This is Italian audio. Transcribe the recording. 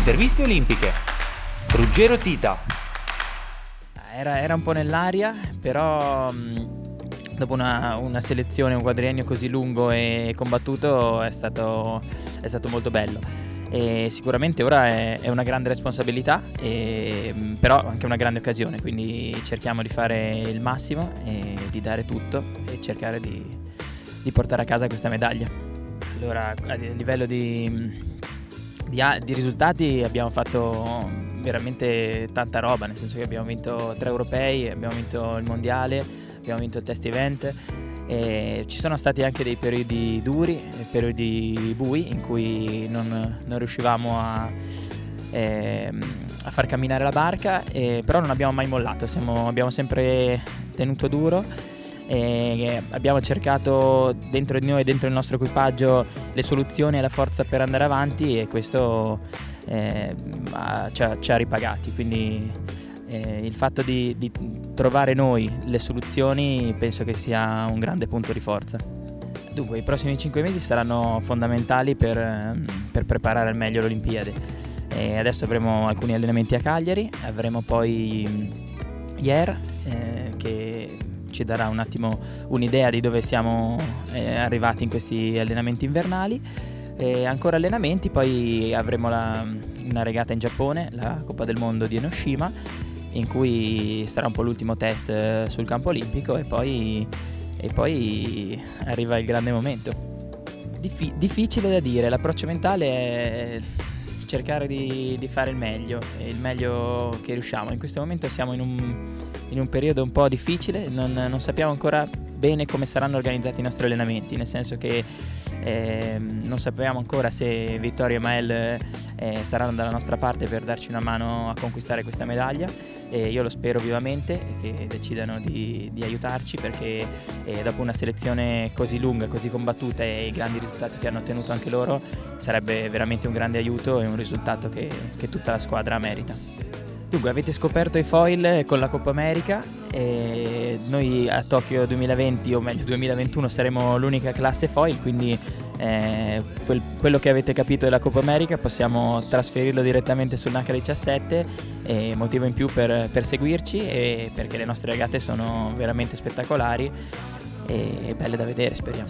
Interviste olimpiche. Ruggero Tita. Era, era un po' nell'aria, però mh, dopo una, una selezione, un quadriennio così lungo e combattuto è stato, è stato molto bello. E sicuramente ora è, è una grande responsabilità, e, mh, però anche una grande occasione, quindi cerchiamo di fare il massimo e di dare tutto e cercare di, di portare a casa questa medaglia. Allora, a livello di, di, di risultati abbiamo fatto veramente tanta roba, nel senso che abbiamo vinto tre europei, abbiamo vinto il mondiale, abbiamo vinto il test event. E ci sono stati anche dei periodi duri, periodi bui in cui non, non riuscivamo a, eh, a, far camminare la barca, eh, però non abbiamo mai mollato, siamo, abbiamo sempre tenuto duro e abbiamo cercato dentro di noi, dentro il nostro equipaggio, le soluzioni e la forza per andare avanti e questo eh, ci, ha, ci, ha, ripagati. Quindi eh, il fatto di, di trovare noi le soluzioni penso che sia un grande punto di forza. Dunque, i prossimi cinque mesi saranno fondamentali per, per preparare al meglio l'Olimpiade. E adesso avremo alcuni allenamenti a Cagliari, avremo poi Ier, eh, che ci darà un attimo un'idea di dove siamo eh, arrivati in questi allenamenti invernali. E ancora allenamenti, poi avremo la, una regata in Giappone, la Coppa del Mondo di Enoshima, in cui sarà un po' l'ultimo test eh, sul campo olimpico e poi, e poi arriva il grande momento. Diffi- difficile da dire, l'approccio mentale è cercare di, di, fare il meglio, il meglio che riusciamo. In questo momento siamo in un, in un periodo un po' difficile, non, non sappiamo ancora bene come saranno organizzati i nostri allenamenti, nel senso che eh, non sappiamo ancora se Vittorio e Mael eh, saranno dalla nostra parte per darci una mano a conquistare questa medaglia e io lo spero vivamente che decidano di, di aiutarci perché eh, dopo una selezione così lunga, così combattuta e i grandi risultati che hanno ottenuto anche loro sarebbe veramente un grande aiuto e un risultato che, che tutta la squadra merita. Dunque, avete scoperto i foil con la Coppa America e noi a Tokyo 2020 o meglio 2021 saremo l'unica classe foil, quindi eh, quel, quello che avete capito della Coppa America possiamo trasferirlo direttamente sul NH17 e motivo in più per, per seguirci e perché le nostre regate sono veramente spettacolari e belle da vedere, speriamo.